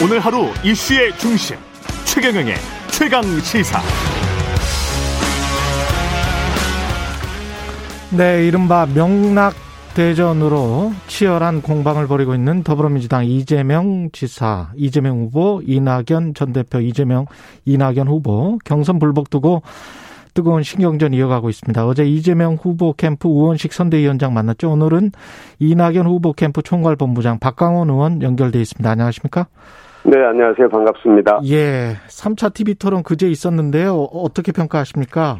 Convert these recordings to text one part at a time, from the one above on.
오늘 하루 이슈의 중심 최경영의 최강 시사. 네, 이른바 명락 대전으로 치열한 공방을 벌이고 있는 더불어민주당 이재명 지사, 이재명 후보, 이낙연 전 대표, 이재명, 이낙연 후보 경선 불복 두고 뜨거운 신경전 이어가고 있습니다. 어제 이재명 후보 캠프 우원식 선대위원장 만났죠. 오늘은 이낙연 후보 캠프 총괄본부장 박강원 의원 연결돼 있습니다. 안녕하십니까? 네, 안녕하세요. 반갑습니다. 예. 3차 TV 토론 그제 있었는데요. 어떻게 평가하십니까?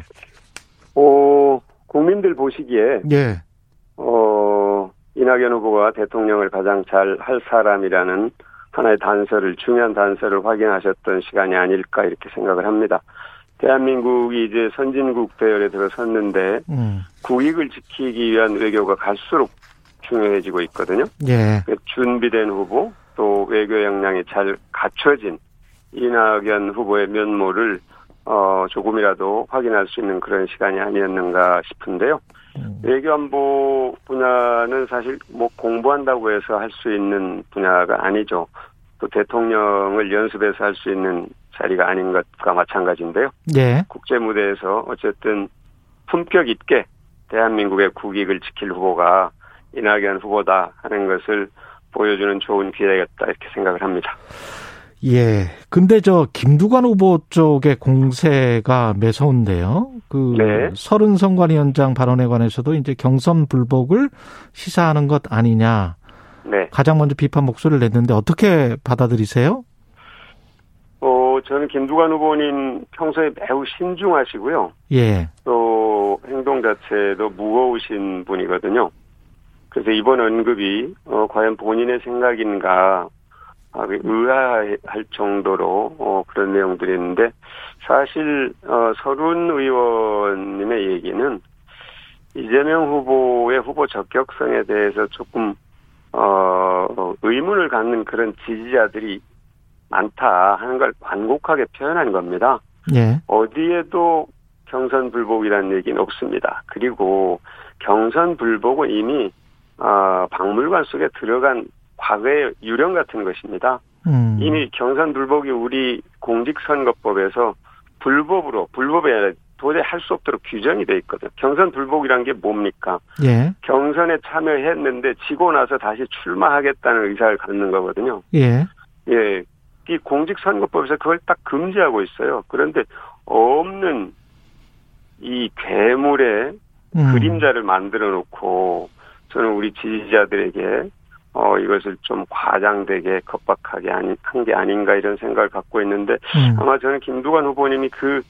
어, 국민들 보시기에 예. 어, 이낙연 후보가 대통령을 가장 잘 할 사람이라는 하나의 단서를 중요한 단서를 확인하셨던 시간이 아닐까 이렇게 생각을 합니다. 대한민국이 이제 선진국 대열에 들어섰는데 음. 국익을 지키기 위한 외교가 갈수록 중요해지고 있거든요. 예. 그 준비된 후보 또 외교 역량이 잘 갖춰진 이낙연 후보의 면모를 어 조금이라도 확인할 수 있는 그런 시간이 아니었는가 싶은데요. 음. 외교안보 분야는 사실 뭐 공부한다고 해서 할 수 있는 분야가 아니죠. 또 대통령을 연습해서 할 수 있는 자리가 아닌 것과 마찬가지인데요. 예. 국제 무대에서 어쨌든 품격 있게 대한민국의 국익을 지킬 후보가 이낙연 후보다 하는 것을 보여주는 좋은 기회였다 이렇게 생각을 합니다. 예. 근데 저 김두관 후보 쪽의 공세가 매서운데요. 그 네. 서른 선관위원장 발언에 관해서도 이제 경선 불복을 시사하는 것 아니냐. 네. 가장 먼저 비판 목소리를 냈는데 어떻게 받아들이세요? 어, 저는 김두관 후보님 평소에 매우 신중하시고요. 예. 또 행동 자체도 무거우신 분이거든요. 그래서 이번 언급이 어, 과연 본인의 생각인가 아, 의아할 정도로 어, 그런 내용들이 있는데 사실 어, 서른 의원님의 얘기는 이재명 후보의 후보 적격성에 대해서 조금 어, 의문을 갖는 그런 지지자들이 많다 하는 걸 완곡하게 표현한 겁니다. 예. 어디에도 경선 불복이라는 얘기는 없습니다. 그리고 경선 불복은 이미 어, 박물관 속에 들어간 과거의 유령 같은 것입니다. 음. 이미 경선 불복이 우리 공직선거법에서 불법으로 아니라 도저히 할 수 없도록 규정이 돼 있거든요. 경선 불복이란 게 뭡니까? 예. 경선에 참여했는데 지고 나서 다시 출마하겠다는 의사를 갖는 거거든요. 예. 예. 이 공직선거법에서 그걸 딱 금지하고 있어요. 그런데 없는 이 괴물의 음. 그림자를 만들어 놓고 저는 우리 지지자들에게 어 이것을 좀 과장되게 겁박하게 아니 한게 아닌가 이런 생각을 갖고 있는데 음. 아마 저는 김두관 후보님이 그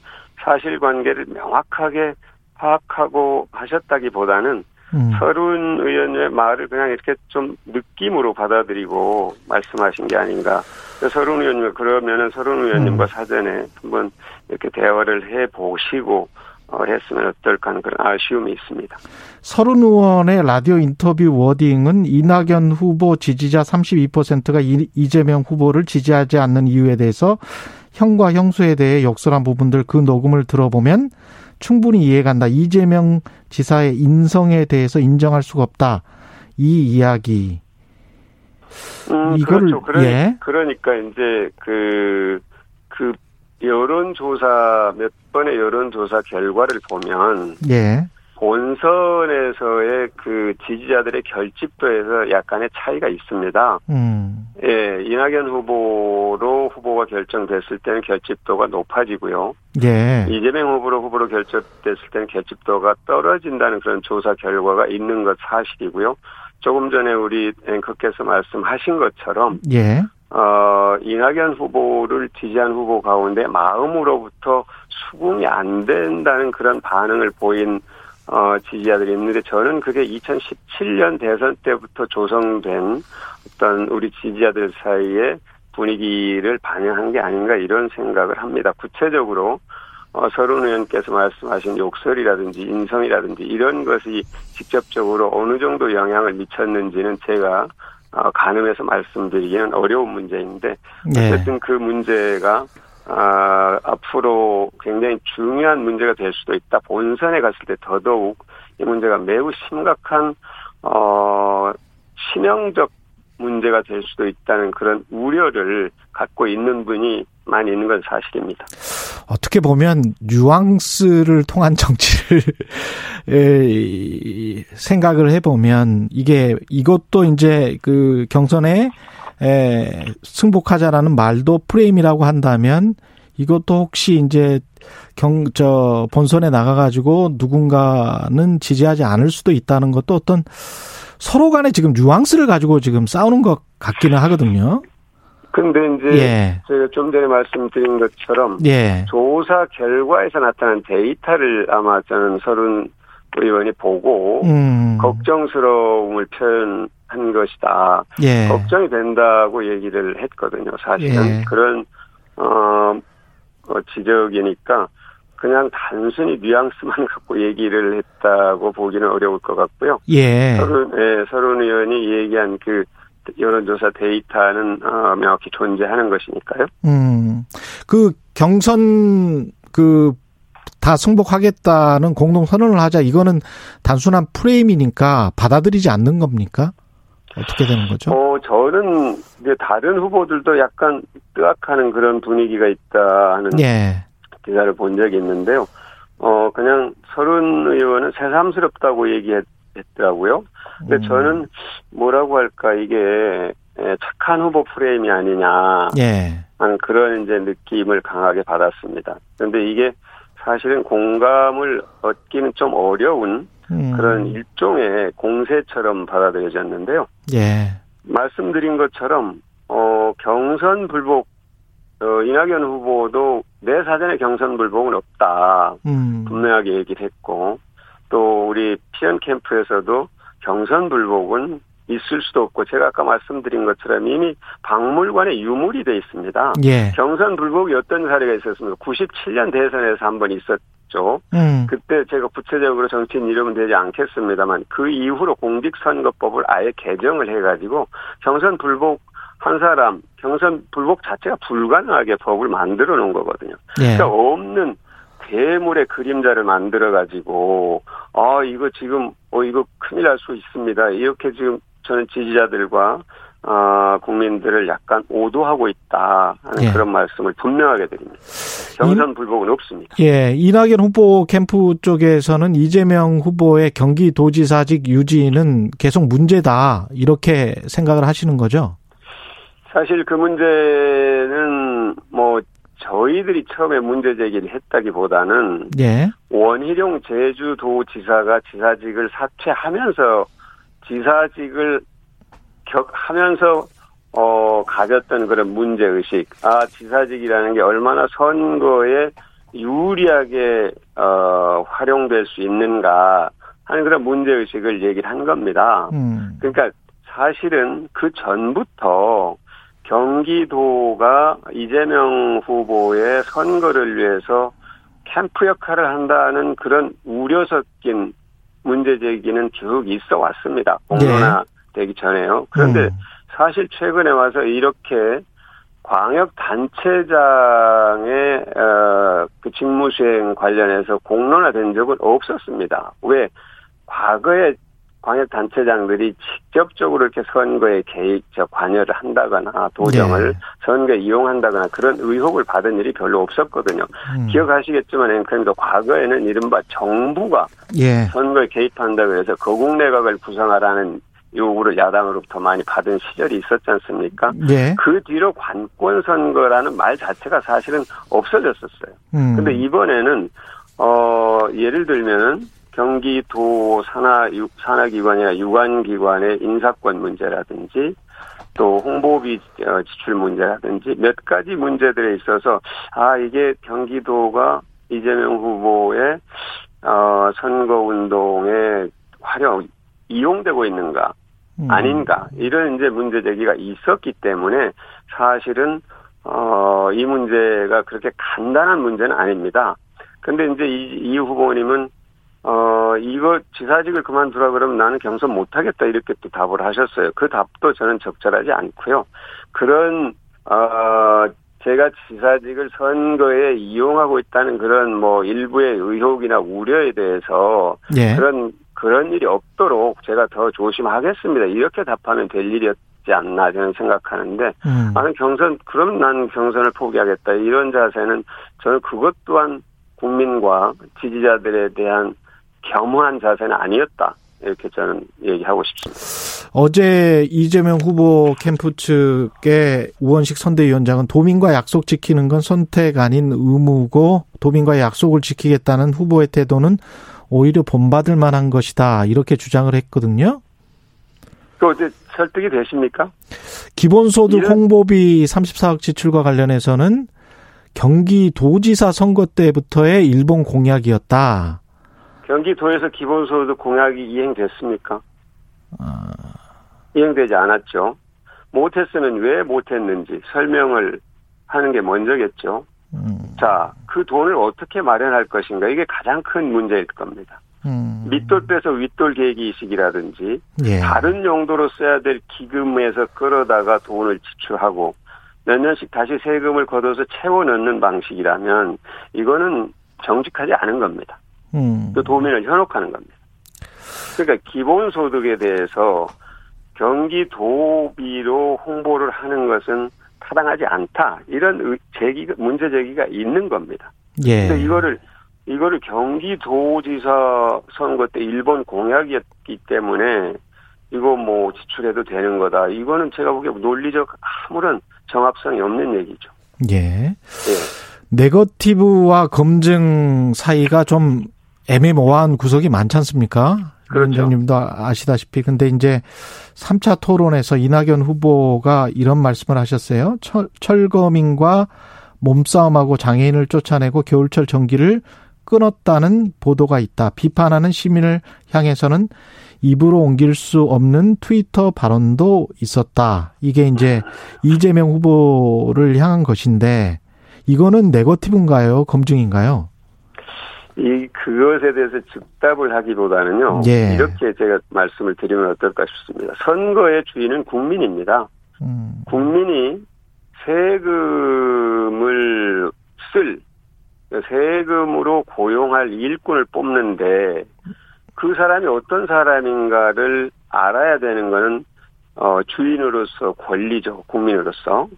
사실관계를 명확하게 파악하고 하셨다기보다는 음. 서른 의원의 말을 그냥 이렇게 좀 느낌으로 받아들이고 말씀하신 게 아닌가. 서른 의원님 그러면은 서른 의원님과 음. 사전에 한번 이렇게 대화를 해 보시고 어, 했으면 어떨까 하는 그런 아쉬움이 있습니다. 서른 의원의 라디오 인터뷰 워딩은 이낙연 후보 지지자 32%가 이- 이재명 후보를 지지하지 않는 이유에 대해서 형과 형수에 대해 욕설한 부분들 그 녹음을 들어보면 충분히 이해간다. 이재명 지사의 인성에 대해서 인정할 수가 없다. 이 이야기. 음, 이거를- 그렇죠. 그러니, 예. 그러니까 이제 그, 그 여론조사, 몇 번의 여론조사 결과를 보면 예. 본선에서의 그 지지자들의 결집도에서 약간의 차이가 있습니다. 음. 예, 이낙연 후보로 후보가 결정됐을 때는 결집도가 높아지고요. 예. 이재명 후보로 후보로 결정됐을 때는 결집도가 떨어진다는 그런 조사 결과가 있는 것 사실이고요. 조금 전에 우리 앵커께서 말씀하신 것처럼 예. 어, 이낙연 후보를 지지한 후보 가운데 마음으로부터 수긍이 안 된다는 그런 반응을 보인 어, 지지자들이 있는데 저는 그게 2017년 대선 때부터 조성된 어떤 우리 지지자들 사이에 분위기를 반영한 게 아닌가 이런 생각을 합니다. 구체적으로 어, 서른 의원께서 말씀하신 욕설이라든지 인성이라든지 이런 것이 직접적으로 어느 정도 영향을 미쳤는지는 제가 어, 가늠해서 말씀드리기는 어려운 문제인데 예. 어쨌든 그 문제가 아, 앞으로 굉장히 중요한 문제가 될 수도 있다. 본선에 갔을 때 더더욱 이 문제가 매우 심각한 어 치명적 문제가 될 수도 있다는 그런 우려를 갖고 있는 분이 많이 있는 건 사실입니다. 어떻게 보면 뉘앙스를 통한 정치를 생각을 해보면 이게 이것도 이제 그 경선에 승복하자라는 말도 프레임이라고 한다면 이것도 혹시 이제 경, 저, 본선에 나가가지고 누군가는 지지하지 않을 수도 있다는 것도 어떤 서로 간에 지금 뉘앙스를 가지고 지금 싸우는 것 같기는 하거든요. 근데 이제 예. 제가 좀 전에 말씀드린 것처럼 예. 조사 결과에서 나타난 데이터를 아마 저는 서른 의원이 보고 음. 걱정스러움을 표현한 것이다. 예. 걱정이 된다고 얘기를 했거든요. 사실은 예. 그런 어, 어 지적이니까 그냥 단순히 뉘앙스만 갖고 얘기를 했다고 보기는 어려울 것 같고요. 예. 서른, 예, 서른 의원이 얘기한 그 여론조사 데이터는 어, 명확히 존재하는 것이니까요. 음, 그 경선 그 다 승복하겠다는 공동 선언을 하자 이거는 단순한 프레임이니까 받아들이지 않는 겁니까? 어떻게 되는 거죠? 어, 저는 이제 다른 후보들도 약간 뜨악하는 그런 분위기가 있다 하는 예. 기사를 본 적이 있는데요. 어, 그냥 서른 의원은 새삼스럽다고 얘기했 더라고요. 근데 음. 저는 뭐라고 할까, 이게 착한 후보 프레임이 아니냐. 예. 하는 그런 이제 느낌을 강하게 받았습니다. 그런데 이게 사실은 공감을 얻기는 좀 어려운 음. 그런 일종의 공세처럼 받아들여졌는데요. 예. 말씀드린 것처럼, 어, 경선 불복 어, 이낙연 후보도 내 사전에 경선 불복은 없다. 음. 분명하게 얘기를 했고, 또 우리 피언 캠프에서도 경선 불복은 있을 수도 없고, 제가 아까 말씀드린 것처럼 이미 박물관에 유물이 돼 있습니다. 예. 경선 불복이 어떤 사례가 있었습니까? 97년 대선에서 한 번 있었죠. 음. 그때 제가 구체적으로 정치인 이름은 되지 않겠습니다만, 그 이후로 공직선거법을 아예 개정을 해가지고 경선 불복 한 사람 경선 불복 자체가 불가능하게 법을 만들어 놓은 거거든요. 네. 그러니까 없는 대물의 그림자를 만들어 가지고 아 이거 지금 어 이거 큰일 날 수 있습니다. 이렇게 지금 저는 지지자들과 아, 국민들을 약간 오도하고 있다 하는 예. 그런 말씀을 분명하게 드립니다. 경선 불복은 없습니다. 예, 이낙연 후보 캠프 쪽에서는 이재명 후보의 경기도지사직 유지는 계속 문제다 이렇게 생각을 하시는 거죠? 사실 그 문제는 뭐 저희들이 처음에 문제 제기를 했다기보다는 예. 원희룡 제주도지사가 지사직을 사퇴하면서 지사직을 격하면서 어 가졌던 그런 문제 의식. 아 지사직이라는 게 얼마나 선거에 유리하게 어 활용될 수 있는가 하는 그런 문제 의식을 얘기를 한 겁니다. 음. 그러니까 사실은 그 전부터 경기도가 이재명 후보의 선거를 위해서 캠프 역할을 한다는 그런 우려 섞인 문제 제기는 쭉 있어 왔습니다. 공론화 네. 되기 전에요. 그런데 음. 사실 최근에 와서 이렇게 광역 단체장의 어, 그 직무 수행 관련해서 공론화된 적은 없었습니다. 왜 과거에 광역단체장들이 직접적으로 이렇게 선거에 개입, 저 관여를 한다거나 도정을 네. 선거에 이용한다거나 그런 의혹을 받은 일이 별로 없었거든요. 음. 기억하시겠지만 앵커님도 과거에는 이른바 정부가 예. 선거에 개입한다고 해서 거국내각을 구성하라는 요구를 야당으로부터 많이 받은 시절이 있었지 않습니까? 예. 그 뒤로 관권 선거라는 말 자체가 사실은 없어졌었어요. 음. 근데 이번에는 어 예를 들면은 경기도 산하 산하기관이나 유관기관의 인사권 문제라든지 또 홍보비 어, 지출 문제라든지 몇 가지 문제들에 있어서 아 이게 경기도가 이재명 후보의 어 선거 운동에 활용 이용되고 있는가 음. 아닌가 이런 이제 문제 제기가 있었기 때문에 사실은 어 이 문제가 그렇게 간단한 문제는 아닙니다. 근데 이제 이, 이 후보님은 어, 이거 지사직을 그만두라 그러면 나는 경선 못하겠다 이렇게 또 답을 하셨어요. 그 답도 저는 적절하지 않고요. 그런, 어, 제가 지사직을 선거에 이용하고 있다는 그런 뭐 일부의 의혹이나 우려에 대해서 예. 그런 그런 일이 없도록 제가 더 조심하겠습니다. 이렇게 답하면 될 일이었 있지 않나 저는 생각하는데 음. 나는 경선 그럼 난 경선을 포기하겠다 이런 자세는 저는 그것 또한 국민과 지지자들에 대한 겸허한 자세는 아니었다 이렇게 저는 얘기하고 싶습니다. 어제 이재명 후보 캠프 측의 우원식 선대위원장은 도민과 약속 지키는 건 선택 아닌 의무고 도민과의 약속을 지키겠다는 후보의 태도는 오히려 본받을 만한 것이다 이렇게 주장을 했거든요. 그 어제 설득이 되십니까? 기본소득 이런- 홍보비 34억 지출과 관련해서는 경기도지사 선거 때부터의 일본 공약이었다. 경기도에서 기본소득 공약이 이행됐습니까? 아. 이행되지 않았죠. 못했으면 왜 못했는지 설명을 하는 게 먼저겠죠. 음, 자, 그 돈을 어떻게 마련할 것인가 이게 가장 큰 문제일 겁니다. 음. 밑돌 빼서 윗돌 계기식이라든지 예. 다른 용도로 써야 될 기금에서 끌어다가 돈을 지출하고 몇 년씩 다시 세금을 걷어서 채워 넣는 방식이라면 이거는 정직하지 않은 겁니다. 음. 그 도민을 현혹하는 겁니다. 그러니까 기본소득에 대해서 경기도비로 홍보를 하는 것은 타당하지 않다. 이런 의- 제기가 문제 제기가 있는 겁니다. 예. 근데 이거를 이거를 경기도지사 선거 때 일본 공약이었기 때문에 이거 뭐 지출해도 되는 거다. 이거는 제가 보기에 논리적 아무런 정합성이 없는 얘기죠. 예. 예. 네거티브와 검증 사이가 좀 애매모호한 구석이 많지 않습니까? 그렇죠. 위원장님도 아시다시피. 근데 이제 3차 토론에서 이낙연 후보가 이런 말씀을 하셨어요. 철, 철거민과 몸싸움하고 장애인을 쫓아내고 겨울철 전기를 끊었다는 보도가 있다. 비판하는 시민을 향해서는 입으로 옮길 수 없는 트위터 발언도 있었다. 이게 이제 이재명 후보를 향한 것인데 이거는 네거티브인가요? 검증인가요? 이 그것에 대해서 즉답을 하기보다는요. 예. 이렇게 제가 말씀을 드리면 어떨까 싶습니다. 선거의 주인은 국민입니다. 음, 국민이 세금을 쓸 세금으로 고용할 일꾼을 뽑는데 그 사람이 어떤 사람인가를 알아야 되는 거는 어, 주인으로서 권리죠 국민으로서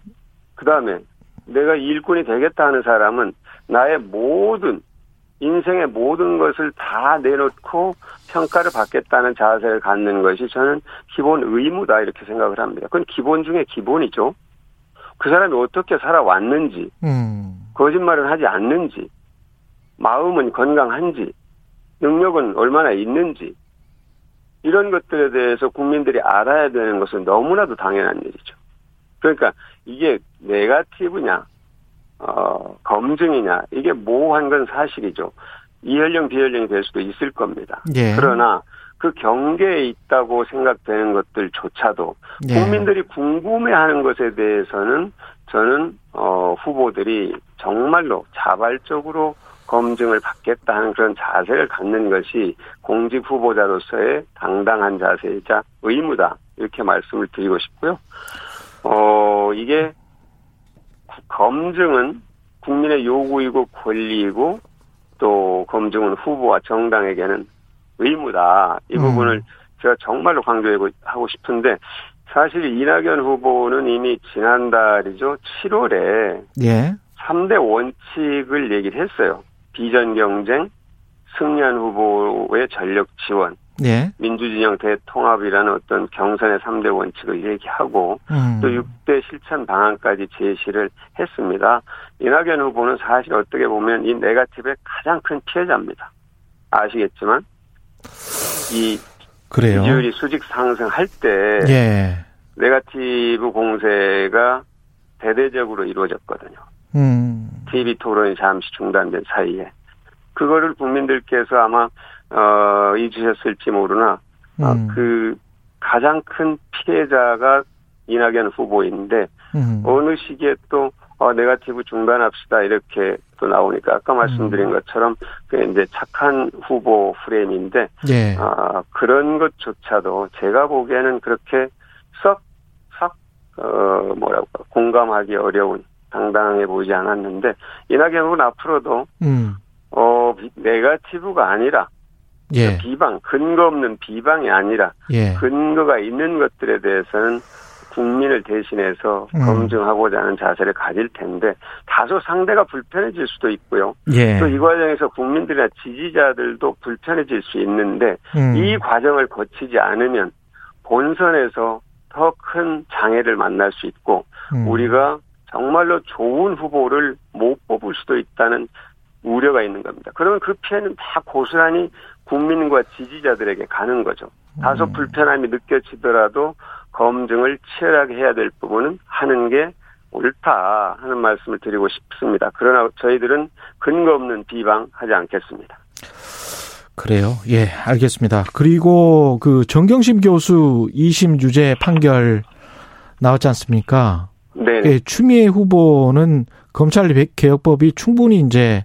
그 다음에 내가 일꾼이 되겠다 하는 사람은 나의 모든 인생의 모든 것을 다 내놓고 평가를 받겠다는 자세를 갖는 것이 저는 기본 의무다 이렇게 생각을 합니다. 그건 기본 중에 기본이죠. 그 사람이 어떻게 살아왔는지, 음, 거짓말을 하지 않는지, 마음은 건강한지, 능력은 얼마나 있는지, 이런 것들에 대해서 국민들이 알아야 되는 것은 너무나도 당연한 일이죠. 그러니까 이게 네가티브냐, 어, 검증이냐, 이게 모호한 건 사실이죠. 이혈령, 비혈령이 될 수도 있을 겁니다. 예. 그러나 그 경계에 있다고 생각되는 것들조차도 예. 국민들이 궁금해하는 것에 대해서는 저는 어, 후보들이 정말로 자발적으로 검증을 받겠다 하는 그런 자세를 갖는 것이 공직 후보자로서의 당당한 자세이자 의무다 이렇게 말씀을 드리고 싶고요. 어 이게 검증은 국민의 요구이고 권리이고 또 검증은 후보와 정당에게는 의무다. 이 음. 부분을 제가 정말로 강조하고 싶은데 사실 이낙연 후보는 이미 지난달이죠. 7월에 예. 3대 원칙을 얘기를 했어요. 비전 경쟁, 승리한 후보의 전력 지원, 예. 민주진영 대통합이라는 어떤 경선의 3대 원칙을 얘기하고 음. 또 6대 실천 방안까지 제시를 했습니다. 이낙연 후보는 사실 어떻게 보면 이 네가티브의 가장 큰 피해자입니다. 아시겠지만 이 그래요. 지지율이 수직 상승할 때 예. 네가티브 공세가 대대적으로 이루어졌거든요. 음. TV 토론이 잠시 중단된 사이에 그거를 국민들께서 아마 어 잊으셨을지 모르나 아, 음. 그 가장 큰 피해자가 이낙연 후보인데 음. 어느 시기에 또 어, 네가티브 중단합시다 이렇게 또 나오니까 아까 말씀드린 음. 것처럼 그 이제 착한 후보 프레임인데 예. 아 그런 것조차도 제가 보기에는 그렇게 썩썩 어 뭐라고 공감하기 어려운 당당해 보이지 않았는데 이낙연 후보는 앞으로도 음. 어 비- 네가티브가 아니라 예. 비방 근거 없는 비방이 아니라 예. 근거가 있는 것들에 대해서는 국민을 대신해서 음. 검증하고자 하는 자세를 가질 텐데 다소 상대가 불편해질 수도 있고요. 예. 또이 과정에서 국민들이나 지지자들도 불편해질 수 있는데 음. 이 과정을 거치지 않으면 본선에서 더 큰 장애를 만날 수 있고 음. 우리가 정말로 좋은 후보를 못 뽑을 수도 있다는 우려가 있는 겁니다. 그러면 그 피해는 다 고스란히 국민과 지지자들에게 가는 거죠. 다소 음. 불편함이 느껴지더라도 검증을 치열하게 해야 될 부분은 하는 게 옳다 하는 말씀을 드리고 싶습니다. 그러나 저희들은 근거 없는 비방하지 않겠습니다. 그래요. 예, 알겠습니다. 그리고 그 정경심 교수 2심 유죄 판결 나왔지 않습니까? 네. 예, 추미애 후보는 검찰 개혁법이 충분히 이제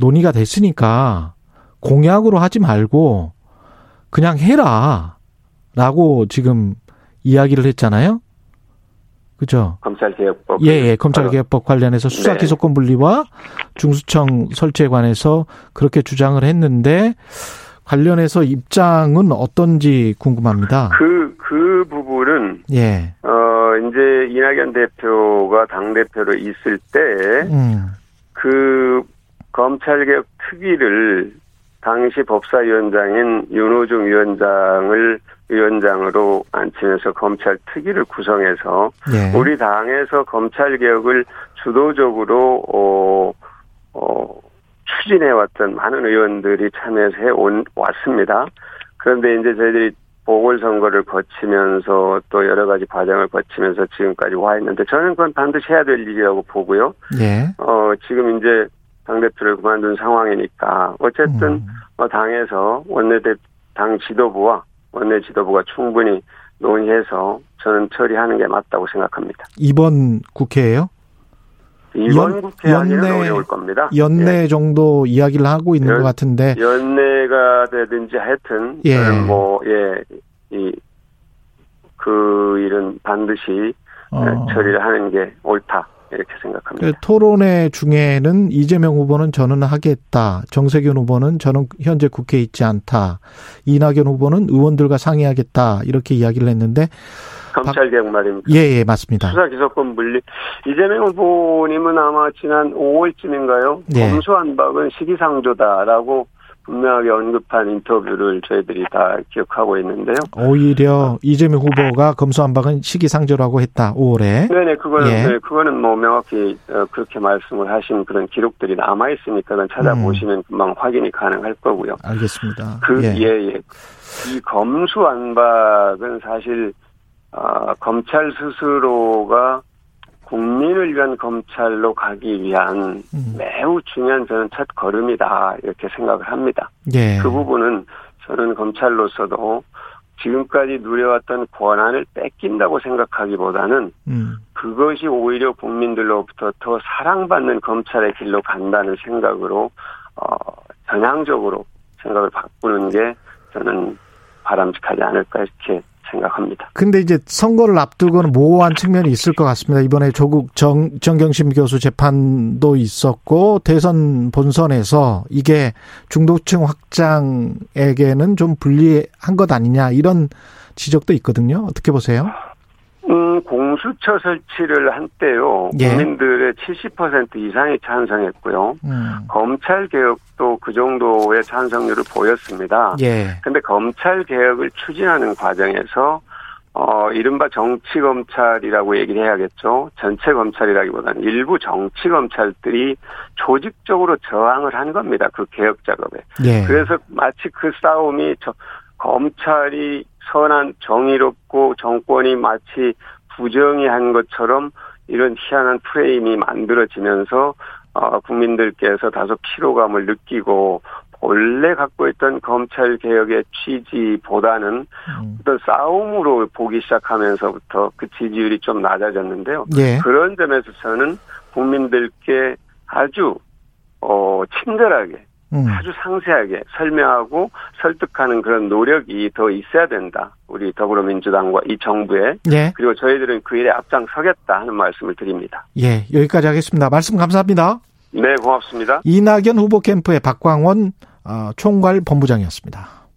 논의가 됐으니까 공약으로 하지 말고 그냥 해라. 라고 지금 이야기를 했잖아요. 그죠? 검찰개혁법. 예, 예. 검찰개혁법 관련해서 수사 네. 기소권 분리와 중수청 설치에 관해서 그렇게 주장을 했는데 관련해서 입장은 어떤지 궁금합니다. 그, 그 부분은, 예. 어, 이제 이낙연 대표가 당대표로 있을 때, 음. 그 검찰개혁 특위를 당시 법사위원장인 윤호중 위원장을 위원장으로 앉히면서 검찰 특위를 구성해서 예. 우리 당에서 검찰 개혁을 주도적으로 어, 어, 추진해 왔던 많은 의원들이 참여해서 해온 왔습니다. 그런데 이제 저희들이 보궐선거를 거치면서 또 여러 가지 과정을 거치면서 지금까지 와 있는데 저는 그건 반드시 해야 될 일이라고 보고요. 예. 어, 지금 이제 당대표를 그만둔 상황이니까 어쨌든 음. 어, 당에서 원내대 당 지도부와 원내 지도부가 충분히 논의해서 저는 처리하는 게 맞다고 생각합니다. 이번 국회예요? 이번 연- 국회 연내- 어려울 겁니다. 연내 정도 이야기를 하고 있는 연- 것 같은데 예. 연내가 되든지 하여튼 예. 저는 뭐예이 그 일은 반드시 어, 처리를 하는 게 옳다 이렇게 생각합니다. 그 토론회 중에는 이재명 후보는 저는 하겠다. 정세균 후보는 저는 현재 국회에 있지 않다. 이낙연 후보는 의원들과 상의하겠다. 이렇게 이야기를 했는데 검찰 개혁 말입니다. 예, 예, 맞습니다. 수사 기소권 분리. 이재명 후보님은 아마 지난 5월쯤인가요? 예. 검수한박은 시기상조다라고 분명하게 언급한 인터뷰를 저희들이 다 기억하고 있는데요. 오히려 이재명 후보가 검수한박은 시기상조라고 했다. 5월에. 네네, 그거는, 예. 네, 그거는 뭐 명확히 어, 그렇게 말씀을 하신 그런 기록들이 남아 있으니까 그건 찾아보시면 금방 확인이 가능할 거고요. 알겠습니다. 그, 예. 예, 예. 이 검수안박은 사실, 아, 검찰 스스로가 국민을 위한 검찰로 가기 위한 음. 매우 중요한 저는 첫 걸음이다. 이렇게 생각을 합니다. 예. 그 부분은 저는 검찰로서도 지금까지 누려왔던 권한을 뺏긴다고 생각하기보다는 음. 그것이 오히려 국민들로부터 더 사랑받는 검찰의 길로 간다는 생각으로 어 전향적으로 생각을 바꾸는 게 저는 바람직하지 않을까 이렇게 생각합니다. 근데 이제 선거를 앞두고는 모호한 측면이 있을 것 같습니다. 이번에 조국 정, 정경심 교수 재판도 있었고, 대선 본선에서 이게 중도층 확장에게는 좀 불리한 것 아니냐, 이런 지적도 있거든요. 어떻게 보세요? 음, 공수처 설치를 한때요. 예. 국민들의 70% 이상이 찬성했고요. 음. 검찰 개혁도 그 정도의 찬성률을 보였습니다. 예. 근데 검찰 개혁을 추진하는 과정에서 어 이른바 정치 검찰이라고 얘기를 해야겠죠. 전체 검찰이라기보다는 일부 정치 검찰들이 조직적으로 저항을 한 겁니다. 그 개혁 작업에. 예. 그래서 마치 그 싸움이 저, 검찰이 선한 정의롭고 정권이 마치 부정의한 것처럼 이런 희한한 프레임이 만들어지면서 어, 국민들께서 다소 피로감을 느끼고 본래 갖고 있던 검찰 개혁의 취지보다는 음. 어떤 싸움으로 보기 시작하면서부터 그 지지율이 좀 낮아졌는데요. 예. 그런 점에서 저는 국민들께 아주 어 친절하게 음. 아주 상세하게 설명하고 설득하는 그런 노력이 더 있어야 된다. 우리 더불어민주당과 이 정부에 예. 그리고 저희들은 그 일에 앞장서겠다 하는 말씀을 드립니다. 예. 여기까지 하겠습니다. 말씀 감사합니다. 네, 고맙습니다. 이낙연 후보 캠프의 박광원 어, 총괄 본부장이었습니다.